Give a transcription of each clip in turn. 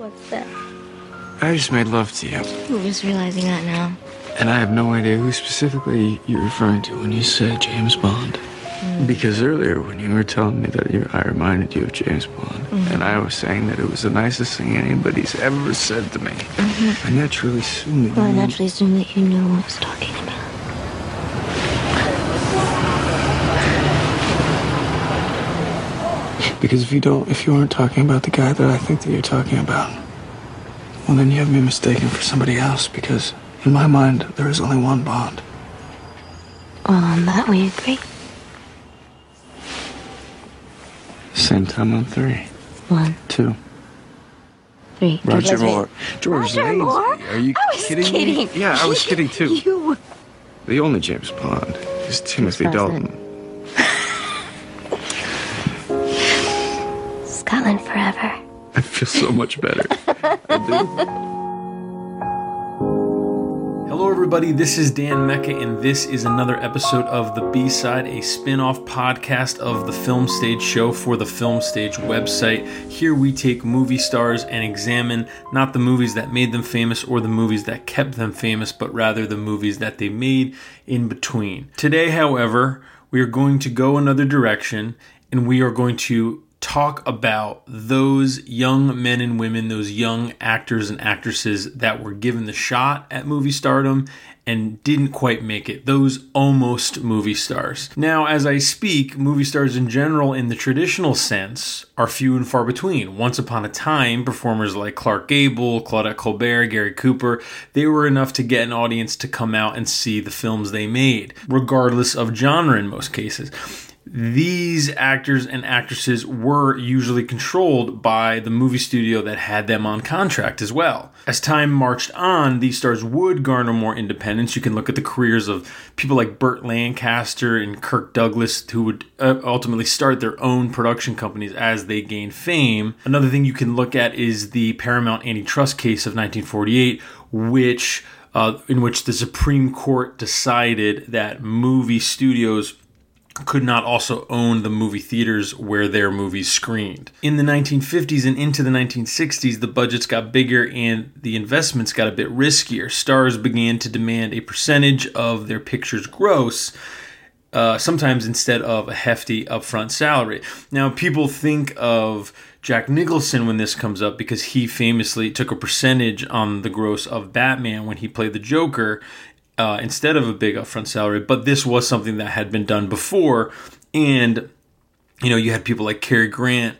What's that? I just made love to you. I'm just realizing that now. And I have no idea who specifically you're referring to when you said James Bond. Mm. Because earlier, when you were telling me that you, I reminded you of James Bond, mm-hmm. and I was saying that it was the nicest thing anybody's ever said to me, I naturally assumed that Well, I naturally assumed that you knew what I was talking about. Because if you don't, if you aren't talking about the guy that I think that you're talking about, well, then you have me mistaken for somebody else. Because in my mind, there is only one Bond. Well, on that we agree. Same time on three, One, two. three. Roger George Moore. George Roger Lazenby. Moore? Are you I was kidding, kidding. me? Yeah, I was kidding too. You. The only James Bond is Timothy. Dalton. Scotland forever. I feel so much better. Hello, everybody. This is Dan Mecca, and this is another episode of The B Side, a spin off podcast of the Film Stage show for the Film Stage website. Here we take movie stars and examine not the movies that made them famous or the movies that kept them famous, but rather the movies that they made in between. Today, however, we are going to go another direction and we are going to talk about those young men and women, those young actors and actresses that were given the shot at movie stardom and didn't quite make it. Those almost movie stars. Now, as I speak, movie stars in general, in the traditional sense, are few and far between. Once upon a time, performers like Clark Gable, Claudette Colbert, Gary Cooper, they were enough to get an audience to come out and see the films they made, regardless of genre in most cases these actors and actresses were usually controlled by the movie studio that had them on contract as well. As time marched on, these stars would garner more independence. You can look at the careers of people like Burt Lancaster and Kirk Douglas, who would uh, ultimately start their own production companies as they gained fame. Another thing you can look at is the Paramount antitrust case of 1948, which uh, in which the Supreme Court decided that movie studios could not also own the movie theaters where their movies screened. In the 1950s and into the 1960s, the budgets got bigger and the investments got a bit riskier. Stars began to demand a percentage of their picture's gross. Uh, sometimes instead of a hefty upfront salary. Now, people think of Jack Nicholson when this comes up because he famously took a percentage on the gross of Batman when he played the Joker uh, instead of a big upfront salary. But this was something that had been done before, and you know you had people like Cary Grant,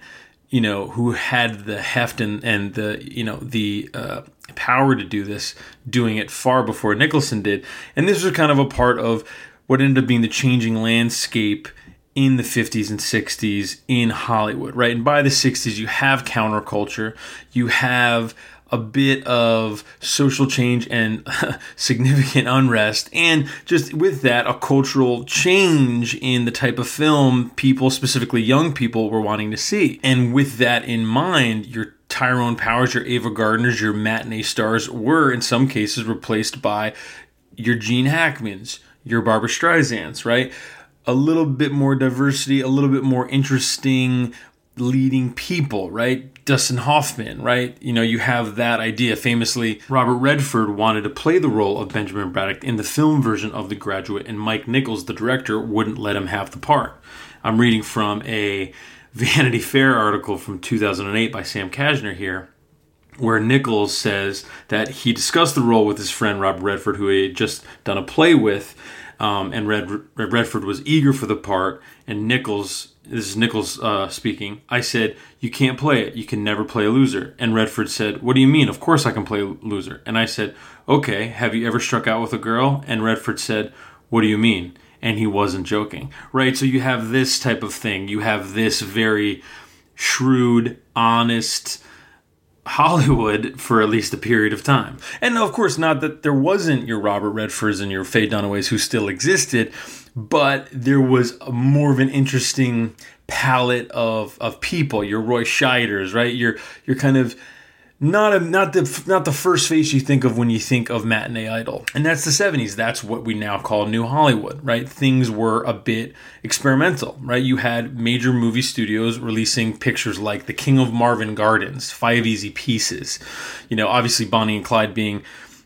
you know, who had the heft and and the you know the uh, power to do this, doing it far before Nicholson did, and this was kind of a part of what ended up being the changing landscape in the 50s and 60s in Hollywood, right? And by the 60s, you have counterculture, you have a bit of social change and significant unrest, and just with that, a cultural change in the type of film people, specifically young people, were wanting to see. And with that in mind, your Tyrone Powers, your Ava Gardners, your matinee stars were in some cases replaced by your Gene Hackmans, your Barbara Streisands, right? A little bit more diversity, a little bit more interesting leading people, right? Dustin Hoffman, right? You know, you have that idea. Famously, Robert Redford wanted to play the role of Benjamin Braddock in the film version of The Graduate, and Mike Nichols, the director, wouldn't let him have the part. I'm reading from a Vanity Fair article from 2008 by Sam Kashner here, where Nichols says that he discussed the role with his friend Robert Redford, who he had just done a play with, um, and Red, Red Redford was eager for the part, and Nichols this is Nichols uh, speaking. I said, You can't play it. You can never play a loser. And Redford said, What do you mean? Of course I can play a loser. And I said, Okay, have you ever struck out with a girl? And Redford said, What do you mean? And he wasn't joking. Right? So you have this type of thing. You have this very shrewd, honest, Hollywood for at least a period of time. And of course, not that there wasn't your Robert Redfords and your Faye Dunaways who still existed, but there was a more of an interesting palette of of people. Your Roy Scheiders, right? Your your kind of not a not the not the first face you think of when you think of matinee idol. And that's the 70s that's what we now call new hollywood right? Things were a bit experimental right? You had major movie studios releasing pictures like the king of marvin gardens five easy pieces. You know obviously bonnie and clyde being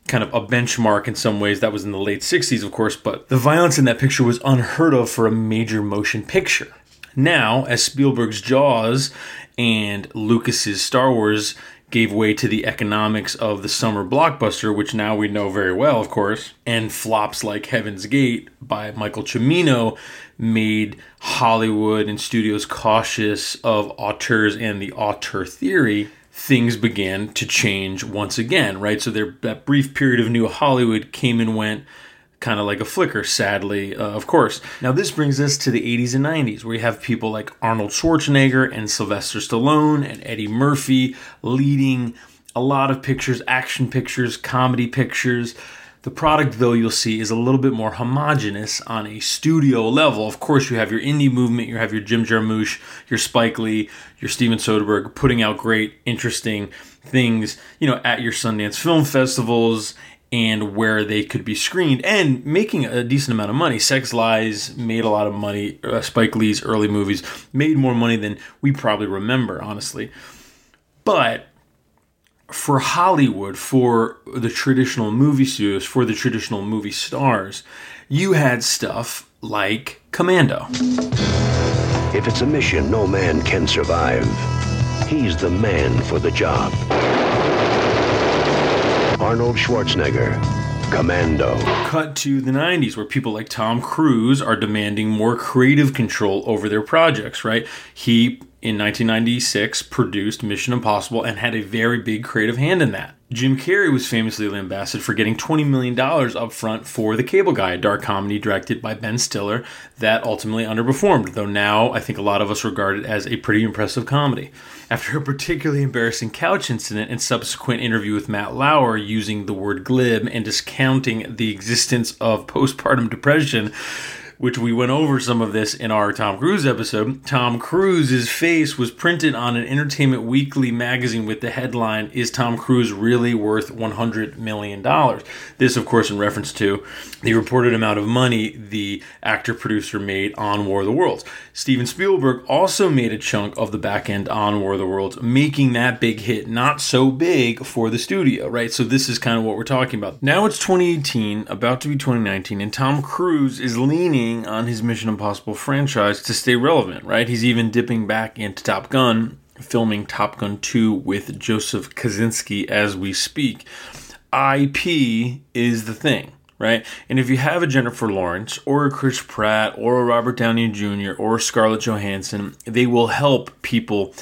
kind of a benchmark in some ways. That was in the late 60s of course but the violence in that picture was unheard of for a major motion picture. Now as spielberg's jaws and lucas's star wars gave way to the economics of the summer blockbuster, which now we know very well, of course, and flops like Heaven's Gate by Michael Cimino made Hollywood and studios cautious of auteurs and the auteur theory. Things began to change once again, right? So there, that brief period of new Hollywood came and went kind of like a flicker, sadly, uh, of course. Now, this brings us to the 80s and 90s, where you have people like Arnold Schwarzenegger and Sylvester Stallone and Eddie Murphy leading a lot of pictures, action pictures, comedy pictures. The product, though, you'll see is a little bit more homogenous on a studio level. Of course, you have your indie movement, you have your Jim Jarmusch, your Spike Lee, your Steven Soderbergh putting out great, interesting things, you know, at your Sundance film festivals and where they could be screened and making a decent amount of money. Sex Lies made a lot of money. Uh, Spike Lee's early movies made more money than we probably remember, honestly. But for Hollywood, for the traditional movie studios, for the traditional movie stars, you had stuff like Commando. If it's a mission no man can survive, he's the man for the job. Arnold Schwarzenegger, Commando. Cut to the 90s, where people like Tom Cruise are demanding more creative control over their projects, right? He, in 1996, produced Mission Impossible and had a very big creative hand in that. Jim Carrey was famously lambasted for getting $20 million up front for The Cable Guy, a dark comedy directed by Ben Stiller that ultimately underperformed, though now I think a lot of us regard it as a pretty impressive comedy. After a particularly embarrassing couch incident and subsequent interview with Matt Lauer using the word glib and discounting the existence of postpartum depression, which we went over some of this in our Tom Cruise episode. Tom Cruise's face was printed on an Entertainment Weekly magazine with the headline, Is Tom Cruise Really Worth $100 Million? This, of course, in reference to the reported amount of money the actor producer made on War of the Worlds. Steven Spielberg also made a chunk of the back end on War of the Worlds, making that big hit not so big for the studio, right? So, this is kind of what we're talking about. Now it's 2018, about to be 2019, and Tom Cruise is leaning on his Mission Impossible franchise to stay relevant, right? He's even dipping back into Top Gun, filming Top Gun 2 with Joseph Kosinski as we speak. IP is the thing, right? And if you have a Jennifer Lawrence or a Chris Pratt or a Robert Downey Jr. or Scarlett Johansson, they will help people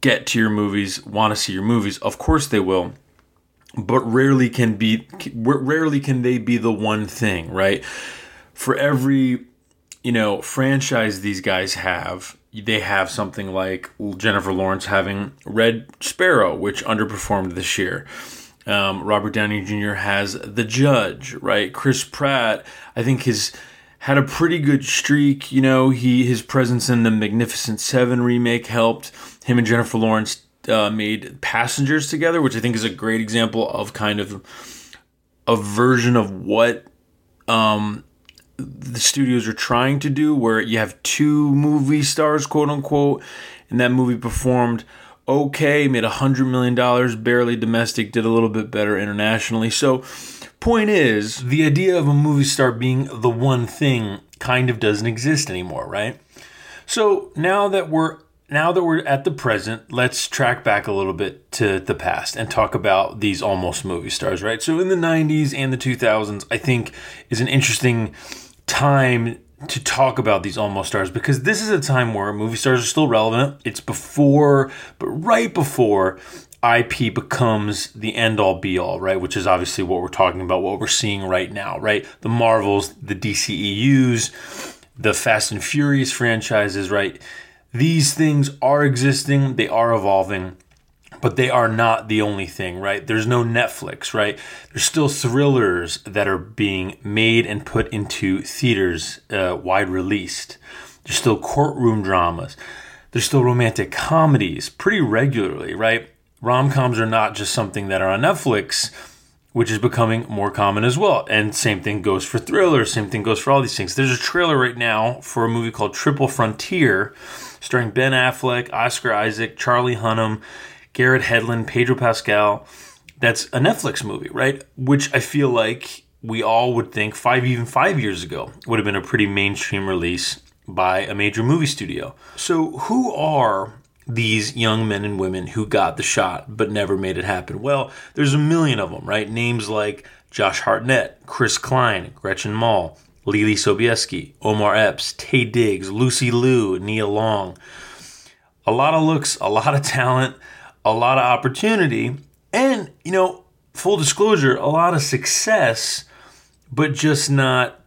get to your movies, want to see your movies. Of course they will. But rarely can be rarely can they be the one thing, right? For every you know franchise these guys have they have something like Jennifer Lawrence having Red Sparrow, which underperformed this year. Um, Robert Downey Jr. has The Judge, right? Chris Pratt, I think, has had a pretty good streak. You know, he his presence in the Magnificent Seven remake helped. Him and Jennifer Lawrence uh, made Passengers together, which I think is a great example of kind of a version of what um, the studios are trying to do, where you have two movie stars, quote unquote, and that movie performed okay, made a hundred million dollars, barely domestic, did a little bit better internationally. So, point is, the idea of a movie star being the one thing kind of doesn't exist anymore, right? So now that we're now that we're at the present, let's track back a little bit to the past and talk about these almost movie stars, right? So in the 90s and the 2000s, I think is an interesting time to talk about these almost stars because this is a time where movie stars are still relevant. It's before, but right before IP becomes the end all be all, right? Which is obviously what we're talking about, what we're seeing right now, right? The Marvels, the DCEUs, the Fast and Furious franchises, right? These things are existing, they are evolving but they are not the only thing, right? There's no Netflix, right? There's still thrillers that are being made and put into theaters, uh, wide released. There's still courtroom dramas. There's still romantic comedies pretty regularly, right? rom coms are not just something that are on Netflix, which is becoming more common as well. And same thing goes for thrillers, same thing goes for all these things. There's a trailer right now for a movie called Triple Frontier, starring Ben Affleck, Oscar Isaac, Charlie Hunnam, Garrett Hedlund, Pedro Pascal. That's a Netflix movie, right? Which I feel like we all would think five, even five years ago, would have been a pretty mainstream release by a major movie studio. So, who are these young men and women who got the shot but never made it happen? Well, there's a million of them, right? Names like Josh Hartnett, Chris Klein, Gretchen Mol, Leelee Sobieski, Omar Epps, Taye Diggs, Lucy Liu, Nia Long. A lot of looks, a lot of talent, a lot of opportunity, and, you know, full disclosure, a lot of success, but just not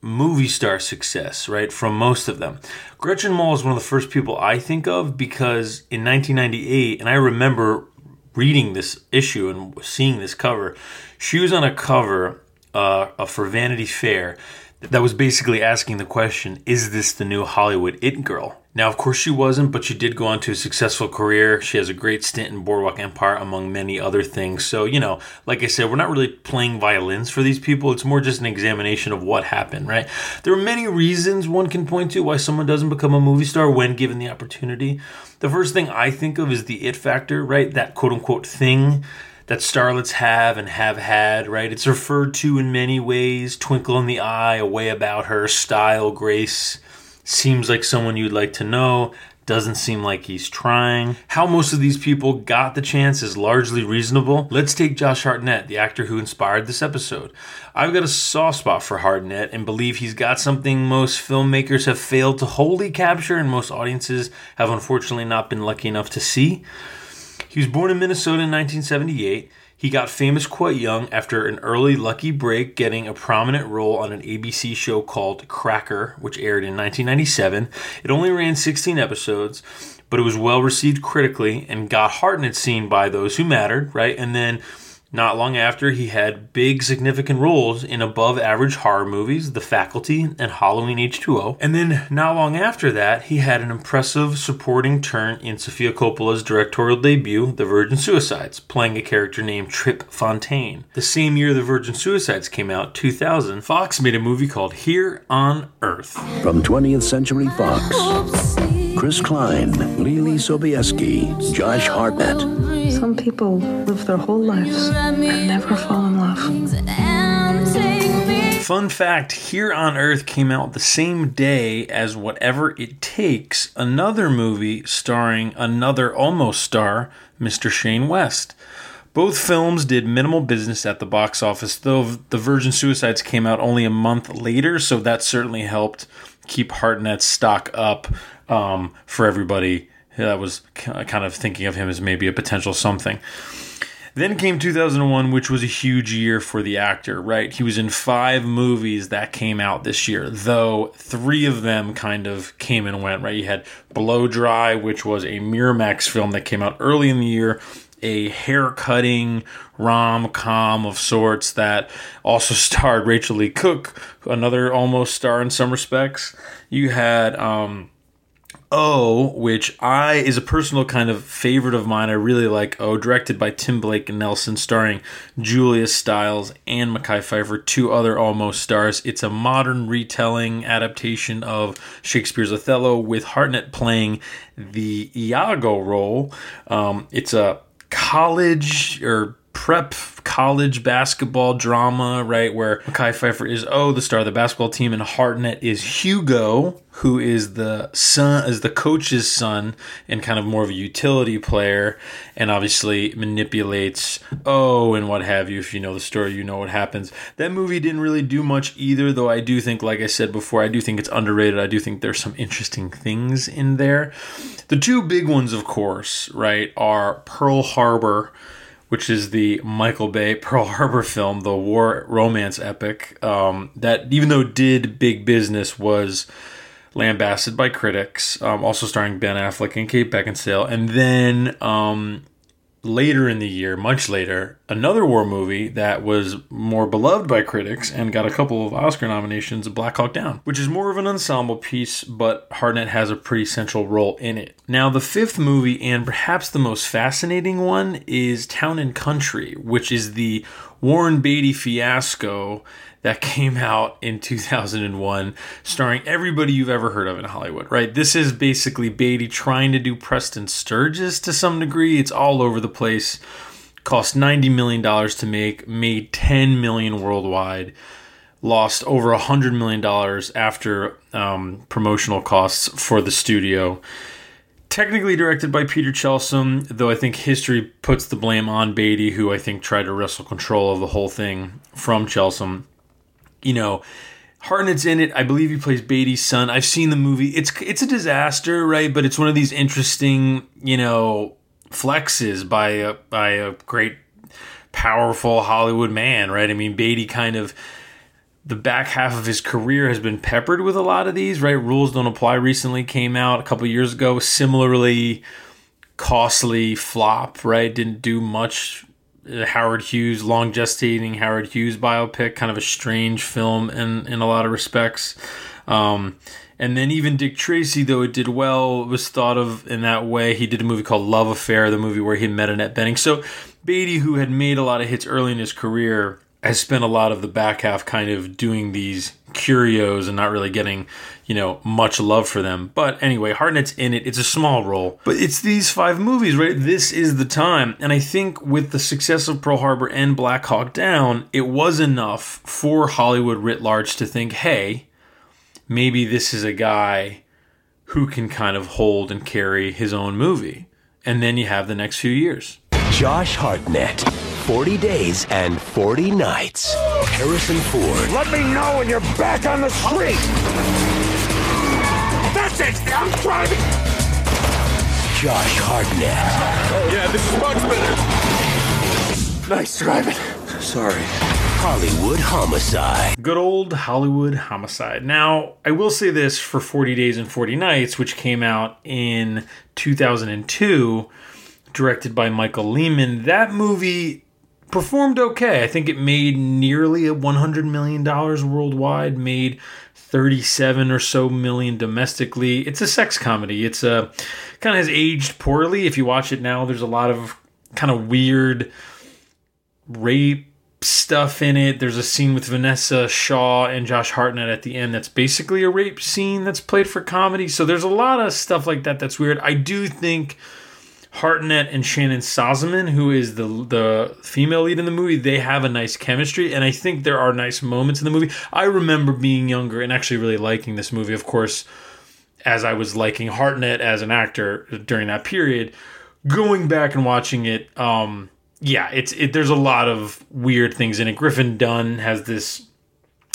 movie star success, right? From most of them. Gretchen Mol is one of the first people I think of because in 1998, and I remember reading this issue and seeing this cover, she was on a cover uh, for Vanity Fair that was basically asking the question Is this the new Hollywood It Girl? Now, of course, she wasn't, but she did go on to a successful career. She has a great stint in Boardwalk Empire, among many other things. So, you know, like I said, we're not really playing violins for these people. It's more just an examination of what happened, right? There are many reasons one can point to why someone doesn't become a movie star when given the opportunity. The first thing I think of is the it factor, right? That quote unquote thing that starlets have and have had, right? It's referred to in many ways twinkle in the eye, a way about her, style, grace. Seems like someone you'd like to know. Doesn't seem like he's trying. How most of these people got the chance is largely reasonable. Let's take Josh Hartnett, the actor who inspired this episode. I've got a soft spot for Hartnett and believe he's got something most filmmakers have failed to wholly capture and most audiences have unfortunately not been lucky enough to see. He was born in Minnesota in 1978. He got famous quite young after an early lucky break, getting a prominent role on an ABC show called Cracker, which aired in 1997. It only ran 16 episodes, but it was well received critically and got Hartnett seen by those who mattered, right? And then not long after, he had big, significant roles in above average horror movies, The Faculty and Halloween H2O. And then, not long after that, he had an impressive supporting turn in Sofia Coppola's directorial debut, The Virgin Suicides, playing a character named Trip Fontaine. The same year The Virgin Suicides came out, 2000, Fox made a movie called Here on Earth. From 20th Century Fox, Chris Klein, Leelee Sobieski, Josh Hartnett. Some people live their whole lives and never fall in love. Fun fact Here on Earth came out the same day as Whatever It Takes, another movie starring another almost star, Mr. Shane West. Both films did minimal business at the box office, though The Virgin Suicides came out only a month later, so that certainly helped keep Hartnett's stock up um, for everybody that was kind of thinking of him as maybe a potential something. Then came 2001, which was a huge year for the actor, right? He was in five movies that came out this year, though three of them kind of came and went, right? You had Blow Dry, which was a Miramax film that came out early in the year, a hair cutting rom com of sorts that also starred Rachael Leigh Cook, another almost star in some respects. You had, um, O, which I is a personal kind of favorite of mine. I really like O, directed by Tim Blake and Nelson, starring Julia Stiles and Mekhi Phifer, two other almost stars. It's a modern retelling adaptation of Shakespeare's Othello with Hartnett playing the Iago role. Um, it's a college or prep college basketball drama, right? Where Mekhi Phifer is oh the star of the basketball team, and Hartnett is Hugo, who is the son, is the coach's son, and kind of more of a utility player, and obviously manipulates oh and what have you. If you know the story, you know what happens. That movie didn't really do much either, though. I do think, like I said before, I do think it's underrated. I do think there's some interesting things in there. The two big ones, of course, right, are Pearl Harbor which is the Michael Bay Pearl Harbor film, the war romance epic, um, that even though did big business, was lambasted by critics. Um, also starring Ben Affleck and Kate Beckinsale, and then um, later in the year, much later, another war movie that was more beloved by critics and got a couple of Oscar nominations, Black Hawk Down, which is more of an ensemble piece, but Hartnett has a pretty central role in it. Now, the fifth movie, and perhaps the most fascinating one, is Town and Country, which is the Warren Beatty fiasco that came out in 2001, starring everybody you've ever heard of in Hollywood, right? This is basically Beatty trying to do Preston Sturges to some degree. It's all over the place. Cost $90 million to make, made 10 million worldwide, lost over $100 million after um, promotional costs for the studio technically directed by Peter Chelsom, though I think history puts the blame on Beatty, who I think tried to wrestle control of the whole thing from Chelsom you know, Hartnett's in it. I believe he plays Beatty's son. I've seen the movie. It's it's a disaster, right? But it's one of these interesting, you know, flexes by a by a great, powerful Hollywood man, right? I mean, Beatty kind of the back half of his career has been peppered with a lot of these, right? Rules Don't Apply recently came out a couple years ago. Similarly costly flop, right? Didn't do much Howard Hughes, long gestating Howard Hughes biopic, kind of a strange film in, in a lot of respects. Um, and then even Dick Tracy, though it did well, was thought of in that way. He did a movie called Love Affair, the movie where he met Annette Bening. So Beatty, who had made a lot of hits early in his career, has spent a lot of the back half kind of doing these curios and not really getting, you know, much love for them. But anyway, Hartnett's in it. It's a small role. But it's these five movies, right? This is the time. And I think with the success of Pearl Harbor and Black Hawk Down, it was enough for Hollywood writ large to think, hey, maybe this is a guy who can kind of hold and carry his own movie. And then you have the next few years. Josh Hartnett 40 days and 40 nights. Harrison Ford. Let me know when you're back on the street. That's it. I'm driving. Josh Hartnett. Yeah, this is much better. Nice driving. Sorry. Hollywood Homicide. Good old Hollywood Homicide. Now, I will say this for 40 Days and 40 Nights, which came out in 2002, directed by Michael Lehman. That movie performed okay. I think it made nearly a $100 million worldwide, made 37 or so million domestically. It's a sex comedy. It's uh, a kind of has aged poorly. If you watch it now, there's a lot of kind of weird rape stuff in it. There's a scene with Vinessa Shaw and Josh Hartnett at the end that's basically a rape scene that's played for comedy. So there's a lot of stuff like that that's weird. I do think Hartnett and Shannyn Sossamon, who is the the female lead in the movie, they have a nice chemistry, and I think there are nice moments in the movie. I remember being younger and actually really liking this movie. Of course, as I was liking Hartnett as an actor during that period, going back and watching it, um, yeah, it's it. There's a lot of weird things in it. Griffin Dunne has this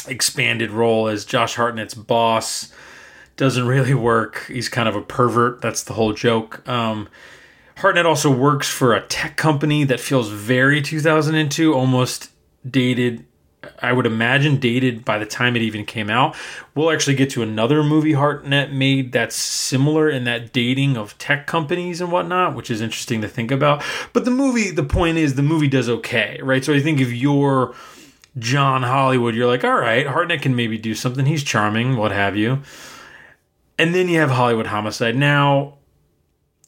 expanded role as Josh Hartnett's boss. Doesn't really work. He's kind of a pervert. That's the whole joke. Um, Hartnett also works for a tech company that feels very 2002, almost dated. I would imagine dated by the time it even came out. We'll actually get to another movie Hartnett made that's similar in that dating of tech companies and whatnot, which is interesting to think about. But the movie, the point is, the movie does okay, right? So I think if you're John Hollywood, you're like, all right, Hartnett can maybe do something. He's charming, what have you. And then you have Hollywood Homicide. Now,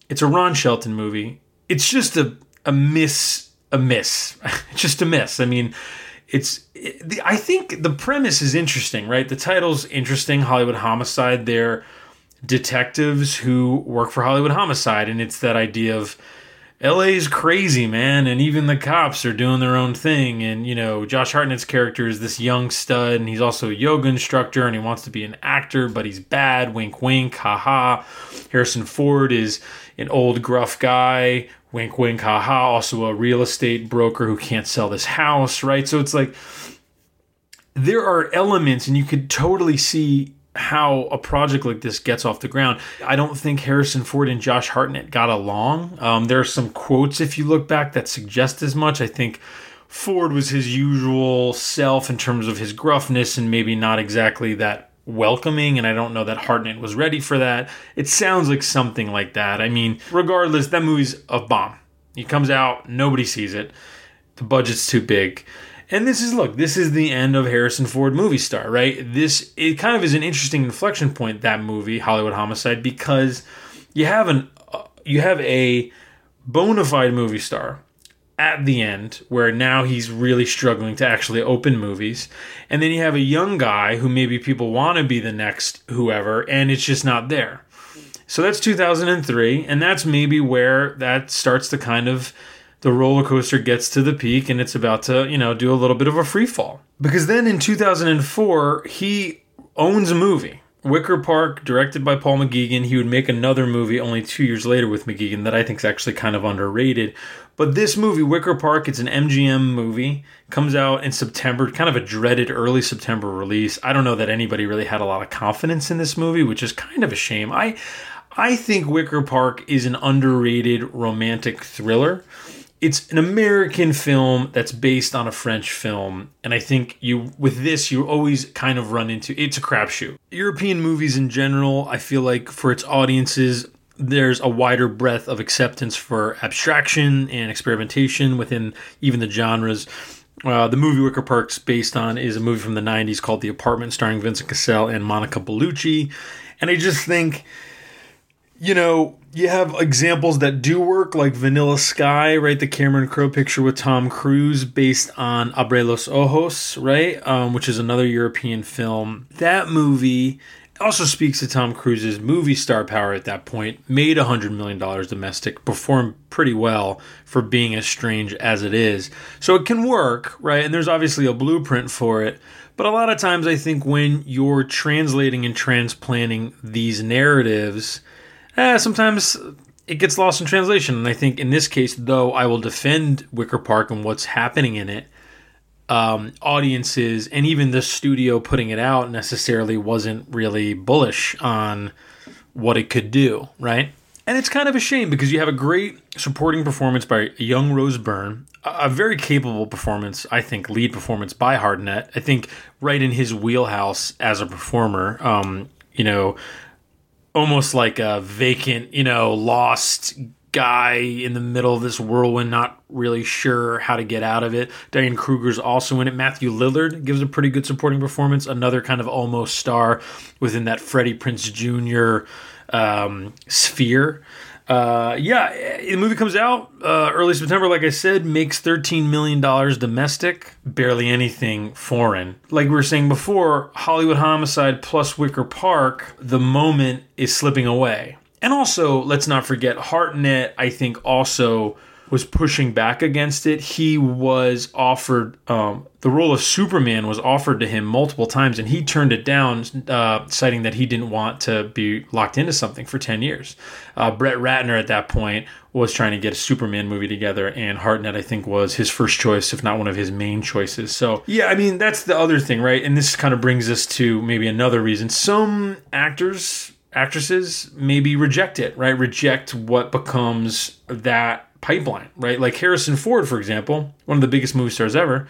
it's a Ron Shelton movie. It's just a a miss, a miss. just a miss. I mean, it's. It, I think the premise is interesting, right? The title's interesting. Hollywood Homicide. They're detectives who work for Hollywood Homicide, and it's that idea of LA's crazy, man, and even the cops are doing their own thing. And, you know, Josh Hartnett's character is this young stud, and he's also a yoga instructor, and he wants to be an actor, but he's bad. Wink, wink, haha. Harrison Ford is an old gruff guy, wink, wink, haha. Also a real estate broker who can't sell this house, right? So it's like there are elements, and you could totally see how a project like this gets off the ground. I don't think Harrison Ford and Josh Hartnett got along. Um, there are some quotes, if you look back, that suggest as much. I think Ford was his usual self in terms of his gruffness and maybe not exactly that welcoming. And I don't know that Hartnett was ready for that. It sounds like something like that. I mean, regardless, that movie's a bomb. He comes out, nobody sees it. The budget's too big. And this is look, this is the end of Harrison Ford movie star, right? This it kind of is an interesting inflection point that movie Hollywood Homicide because you have an uh, you have a bona fide movie star at the end where now he's really struggling to actually open movies and then you have a young guy who maybe people want to be the next whoever and it's just not there so that's 2003 and that's maybe where that starts to kind of the roller coaster gets to the peak and it's about to you know do a little bit of a free fall because then in 2004 he owns a movie Wicker Park, directed by Paul McGuigan. He would make another movie only two years later with McGuigan that I think is actually kind of underrated. But this movie, Wicker Park, it's an MGM movie. Comes out in September, kind of a dreaded early September release. I don't know that anybody really had a lot of confidence in this movie, which is kind of a shame. I I think Wicker Park is an underrated romantic thriller it's an American film that's based on a French film, and I think you with this you always kind of run into it's a crapshoot. European movies in general, I feel like for its audiences, there's a wider breadth of acceptance for abstraction and experimentation within even the genres. Uh, the movie Wicker Park's based on is a movie from the 90s called The Apartment, starring Vincent Cassel and Monica Bellucci. And I just think, you know, you have examples that do work, like Vanilla Sky, right? The Cameron Crowe picture with Tom Cruise, based on Abre los Ojos, right? Um, which is another European film. That movie also speaks to Tom Cruise's movie star power at that point. Made $100 million domestic, performed pretty well for being as strange as it is. So it can work, right? And there's obviously a blueprint for it. But a lot of times, I think when you're translating and transplanting these narratives, eh, sometimes it gets lost in translation. And I think in this case, though, I will defend Wicker Park and what's happening in it. Um, audiences and even the studio putting it out necessarily wasn't really bullish on what it could do, right? And it's kind of a shame because you have a great supporting performance by young Rose Byrne, a very capable performance, I think, lead performance by Hartnett. I think right in his wheelhouse as a performer. Um, you know, almost like a vacant, you know, lost guy in the middle of this whirlwind, not really sure how to get out of it. Diane Kruger's also in it. Matthew Lillard gives a pretty good supporting performance, another kind of almost star within that Freddie Prinze Jr. Um, sphere. Uh, yeah, the movie comes out uh, early September. Like I said, makes thirteen million dollars domestic, barely anything foreign. Like we were saying before, Hollywood Homicide plus Wicker Park, the moment is slipping away. And also, let's not forget, Hartnett. I think also was pushing back against it. He was offered um, the role of Superman was offered to him multiple times, and he turned it down, uh, citing that he didn't want to be locked into something for ten years. Uh, Brett Ratner at that point was trying to get a Superman movie together, and Hartnett I think was his first choice, if not one of his main choices. So yeah, I mean that's the other thing, right? And this kind of brings us to maybe another reason. Some actors actresses maybe reject it, right? Reject what becomes that pipeline, right? Like Harrison Ford, for example, one of the biggest movie stars ever.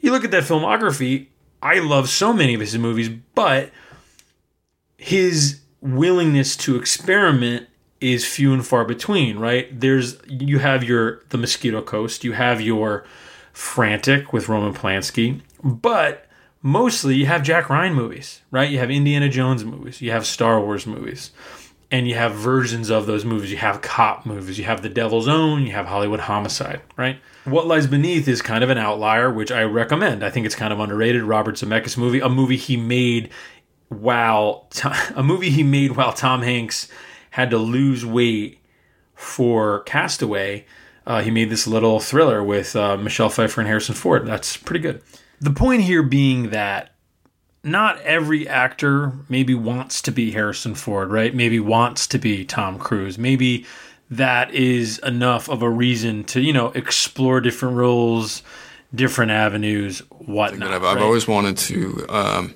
You look at that filmography, I love so many of his movies, but his willingness to experiment is few and far between, right? There's you have your The Mosquito Coast, you have your Frantic with Roman Polanski, but mostly you have Jack Ryan movies, right? You have Indiana Jones movies, you have Star Wars movies and you have versions of those movies. You have cop movies, you have The Devil's Own, you have Hollywood Homicide, right? What Lies Beneath is kind of an outlier, which I recommend. I think it's kind of underrated. Robert Zemeckis movie, a movie he made while a movie he made while Tom Hanks had to lose weight for Castaway. Uh, he made this little thriller with uh, Michelle Pfeiffer and Harrison Ford. That's pretty good. The point here being that not every actor maybe wants to be Harrison Ford, right? Maybe wants to be Tom Cruise. Maybe that is enough of a reason to, you know, explore different roles, different avenues, whatnot. I've, right? I've, always wanted to um,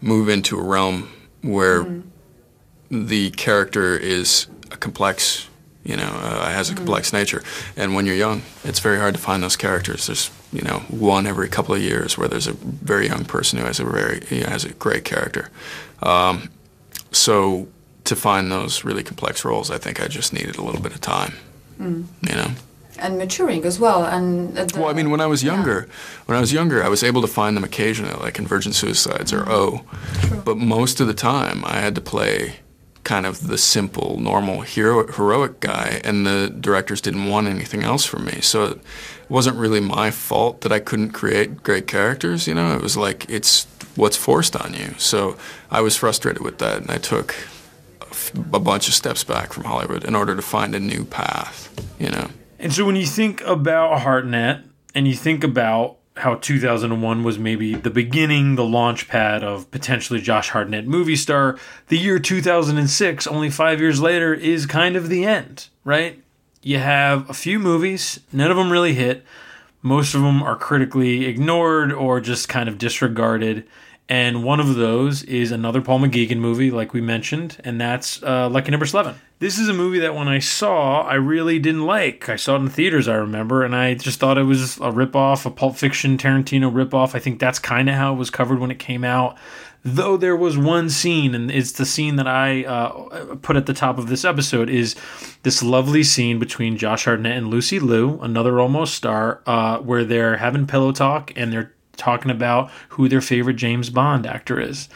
move into a realm where mm-hmm. the character is a complex, you know, uh, has a mm-hmm. complex nature. And when you're young, it's very hard to find those characters. There's you know one every couple of years where there's a very young person who has a very you know, has a great character. Um, so to find those really complex roles, I think I just needed a little bit of time. Mm. You know. and maturing as well. And the, well, I mean, when I was younger, yeah. when I was younger, I was able to find them occasionally, like in Virgin Suicides or O. True. But most of the time, I had to play kind of the simple, normal, hero, heroic guy, and the directors didn't want anything else from me. So it wasn't really my fault that I couldn't create great characters. You know, it was like it's what's forced on you. So I was frustrated with that, and I took a bunch of steps back from Hollywood in order to find a new path. You know. And so when you think about Hartnett and you think about how 2001 was maybe the beginning, the launch pad of potentially Josh Hartnett movie star, the year 2006, only five years later, is kind of the end, right? You have a few movies, none of them really hit. Most of them are critically ignored or just kind of disregarded. And one of those is another Paul McGuigan movie, like we mentioned, and that's uh, Lucky Number Slevin. This is a movie that when I saw, I really didn't like. I saw it in the theaters, I remember, and I just thought it was a ripoff, a Pulp Fiction Tarantino ripoff. I think that's kind of how it was covered when it came out. Though there was one scene, and it's the scene that I uh, put at the top of this episode, is this lovely scene between Josh Hartnett and Lucy Liu, another almost star, uh, where they're having pillow talk and they're talking about who their favorite James Bond actor is.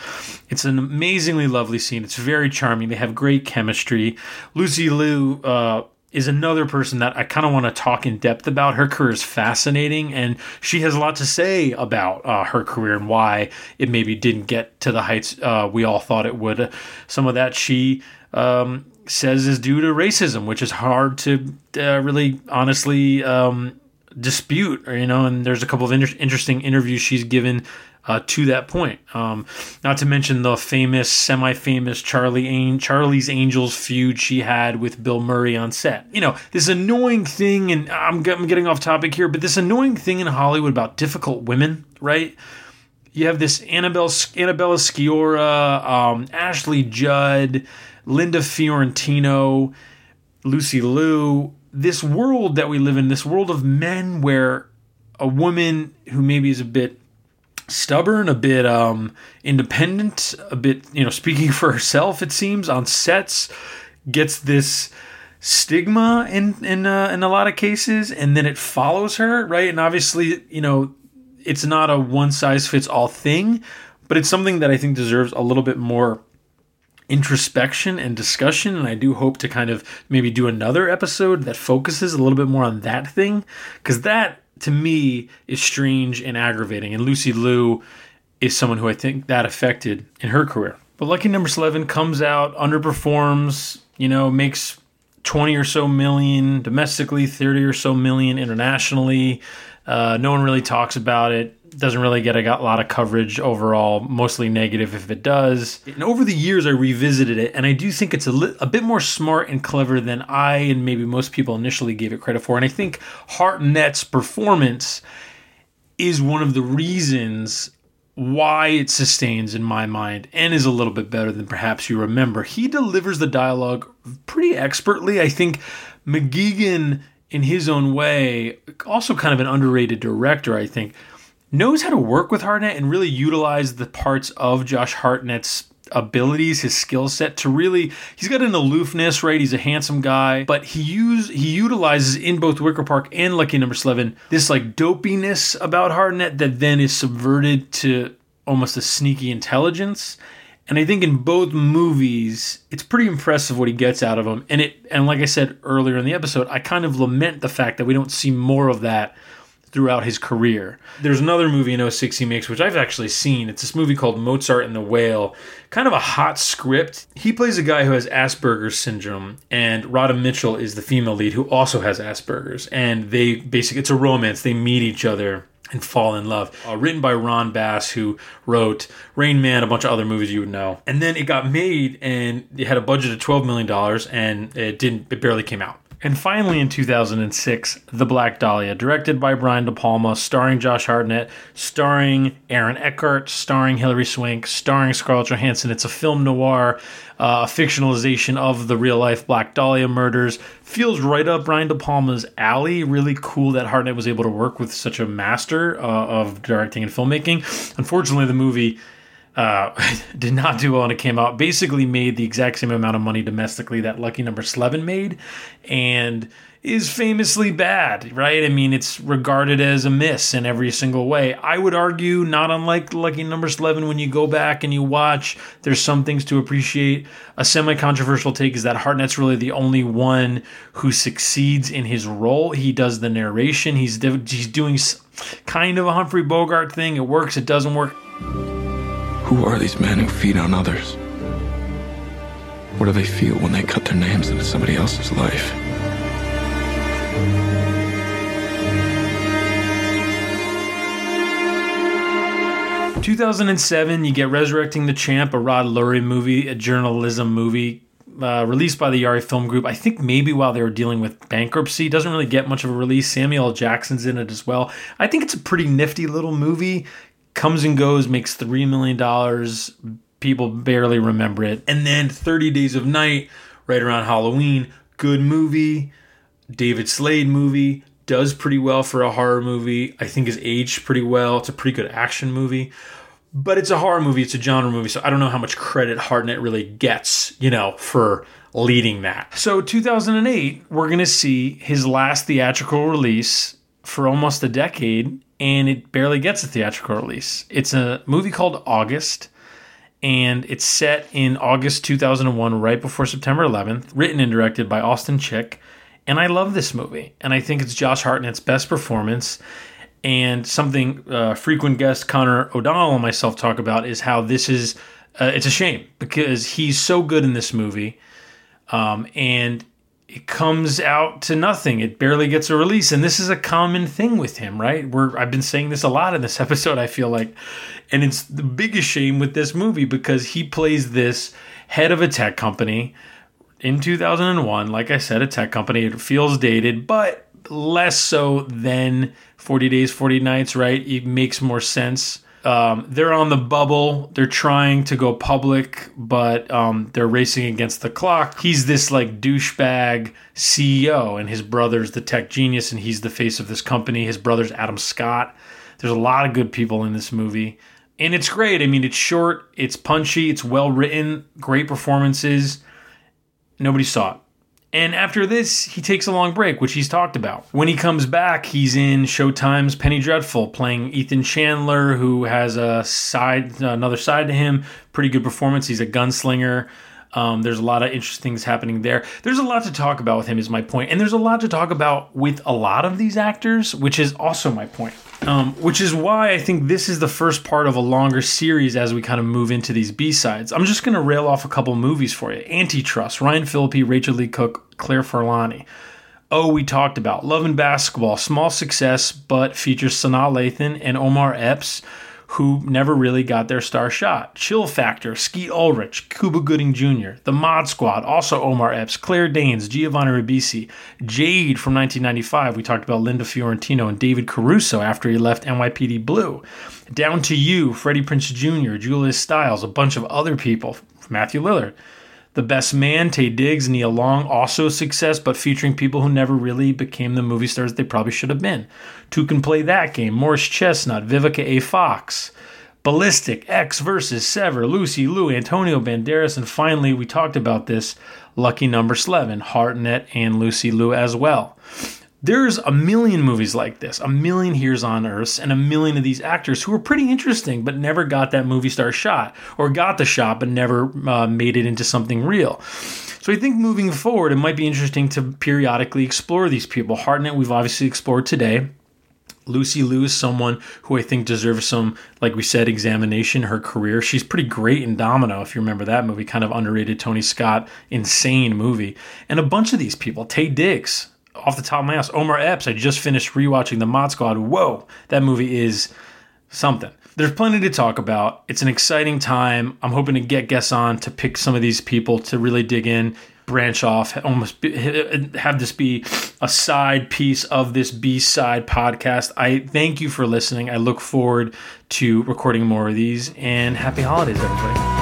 It's an amazingly lovely scene. It's very charming. They have great chemistry. Lucy Liu uh, is another person that I kind of want to talk in depth about. Her career is fascinating, and she has a lot to say about uh, her career and why it maybe didn't get to the heights uh, we all thought it would. Some of that she um, says is due to racism, which is hard to uh, really honestly um, dispute, or, you know, and there's a couple of inter- interesting interviews she's given uh, to that point. Um, not to mention the famous, semi-famous Charlie An- Charlie's Angels feud she had with Bill Murray on set. You know, this annoying thing, and I'm, I'm getting off topic here, but this annoying thing in Hollywood about difficult women, right? You have this Annabelle, Annabella Sciorra, um, Ashley Judd, Linda Fiorentino, Lucy Liu, this world that we live in, this world of men where a woman who maybe is a bit stubborn, a bit um, independent, a bit, you know, speaking for herself, it seems, on sets, gets this stigma in in uh, in a lot of cases, and then it follows her, right? And obviously, you know, it's not a one size fits all thing, but it's something that I think deserves a little bit more introspection and discussion. And I do hope to kind of maybe do another episode that focuses a little bit more on that thing because that to me is strange and aggravating. And Lucy Liu is someone who I think that affected in her career. But Lucky Number Slevin comes out, underperforms, you know, makes 20 or so million domestically, 30 or so million internationally. Uh, no one really talks about it doesn't really get a lot of coverage overall, mostly negative if it does. And over the years, I revisited it, and I do think it's a, li- a bit more smart and clever than I and maybe most people initially gave it credit for. And I think Hartnett's performance is one of the reasons why it sustains in my mind and is a little bit better than perhaps you remember. He delivers the dialogue pretty expertly. I think McGuigan, in his own way, also kind of an underrated director, I think knows how to work with Hartnett and really utilize the parts of Josh Hartnett's abilities, his skill set to really he's got an aloofness, right? He's a handsome guy, but he use he utilizes in both Wicker Park and Lucky Number Slevin this like dopiness about Hartnett that then is subverted to almost a sneaky intelligence. And I think in both movies, it's pretty impressive what he gets out of him. And it and like I said earlier in the episode, I kind of lament the fact that we don't see more of that throughout his career. There's another movie in 06 he makes, which I've actually seen. It's this movie called Mozart and the Whale. Kind of a hot script. He plays a guy who has Asperger's syndrome, and Radha Mitchell is the female lead who also has Asperger's. And they basically, it's a romance. They meet each other and fall in love. Uh, written by Ron Bass, who wrote Rain Man, a bunch of other movies you would know. And then it got made, and it had a budget of $12 million, and it didn't, it barely came out. And finally, in 2006, The Black Dahlia, directed by Brian De Palma, starring Josh Hartnett, starring Aaron Eckhart, starring Hilary Swank, starring Scarlett Johansson. It's a film noir, uh, a fictionalization of the real life Black Dahlia murders. Feels right up Brian De Palma's alley. Really cool that Hartnett was able to work with such a master uh, of directing and filmmaking. Unfortunately, the movie uh, did not do well when it came out. Basically, made the exact same amount of money domestically that Lucky Number Slevin made, and is famously bad, right? I mean, it's regarded as a miss in every single way. I would argue, not unlike Lucky Number Slevin, when you go back and you watch, there's some things to appreciate. A semi controversial take is that Hartnett's really the only one who succeeds in his role. He does the narration, he's, he's doing kind of a Humphrey Bogart thing. It works, it doesn't work. Who are these men who feed on others? What do they feel when they cut their names into somebody else's life? 2007, you get Resurrecting the Champ, a Rod Lurie movie, a journalism movie uh, released by the Yari Film Group. I think maybe while they were dealing with bankruptcy. Doesn't really get much of a release. Samuel. Jackson's in it as well. I think it's a pretty nifty little movie. Comes and goes, makes $3 million. People barely remember it. And then 30 Days of Night, right around Halloween. Good movie. David Slade movie. Does pretty well for a horror movie. I think is aged pretty well. It's a pretty good action movie but it's a horror movie, it's a genre movie, so I don't know how much credit Hartnett really gets, you know, for leading that. So 2008, we're to see his last theatrical release for almost a decade and it barely gets a theatrical release. It's a movie called August and it's set in August 2001 right before September 11th, written and directed by Austin Chick. And I love this movie, and I think it's Josh Hartnett's best performance. And something uh, frequent guest Connor O'Donnell and myself talk about is how this is uh, it's a shame because he's so good in this movie, um, and it comes out to nothing. It barely gets a release, and this is a common thing with him, right? We're I've been saying this a lot in this episode. I feel like, and it's the biggest shame with this movie because he plays this head of a tech company in 2001. Like I said, a tech company. It feels dated, but less so than 40 Days, 40 Nights, right? It makes more sense. Um, they're on the bubble. They're trying to go public, but um, they're racing against the clock. He's this like douchebag CEO, and his brother's the tech genius, and he's the face of this company. His brother's Adam Scott. There's a lot of good people in this movie, and it's great. I mean, it's short, it's punchy, it's well written, great performances. Nobody saw it. And after this, he takes a long break, which he's talked about. When he comes back, he's in Showtime's Penny Dreadful, playing Ethan Chandler, who has a side, another side to him. Pretty good performance. He's a gunslinger. Um, there's a lot of interesting things happening there. There's a lot to talk about with him, is my point. And there's a lot to talk about with a lot of these actors, which is also my point. Um, which is why I think this is the first part of a longer series as we kind of move into these B sides. I'm just going to rail off a couple movies for you Antitrust, Ryan Phillippe, Rachael Leigh Cook, Claire Forlani. Oh, we talked about Love and Basketball, small success, but features Sanaa Lathan and Omar Epps who never really got their star shot. Chill Factor, Skeet Ulrich, Cuba Gooding Jr., The Mod Squad, also Omar Epps, Claire Danes, Giovanni Ribisi, Jade from 1995. We talked about Linda Fiorentino and David Caruso after he left NYPD Blue. Down to You, Freddie Prinze Jr., Julia Stiles, a bunch of other people, Matthew Lillard. The Best Man, Taye Diggs, Nia Long, also success, but featuring people who never really became the movie stars they probably should have been. Two can play that game. Morris Chestnut, Vivica A. Fox. Ballistic, Ecks versus Sever, Lucy Liu, Antonio Banderas, and finally, we talked about this, Lucky Number Slevin, Hartnett and Lucy Liu as well. There's a million movies like this, a million Here's on Earths, and a million of these actors who were pretty interesting but never got that movie star shot, or got the shot but never uh, made it into something real. So I think moving forward, it might be interesting to periodically explore these people. Hartnett, we've obviously explored today. Lucy Liu is someone who I think deserves some, like we said, examination. Her career, she's pretty great in Domino. If you remember that movie, kind of underrated Tony Scott, insane movie. And a bunch of these people, Taye Diggs, off the top of my house, Omar Epps. I just finished rewatching The Mod Squad. Whoa, that movie is something. There's plenty to talk about. It's an exciting time. I'm hoping to get guests on to pick some of these people to really dig in, branch off, almost be, have this be a side piece of this B side podcast. I thank you for listening. I look forward to recording more of these and happy holidays, everybody.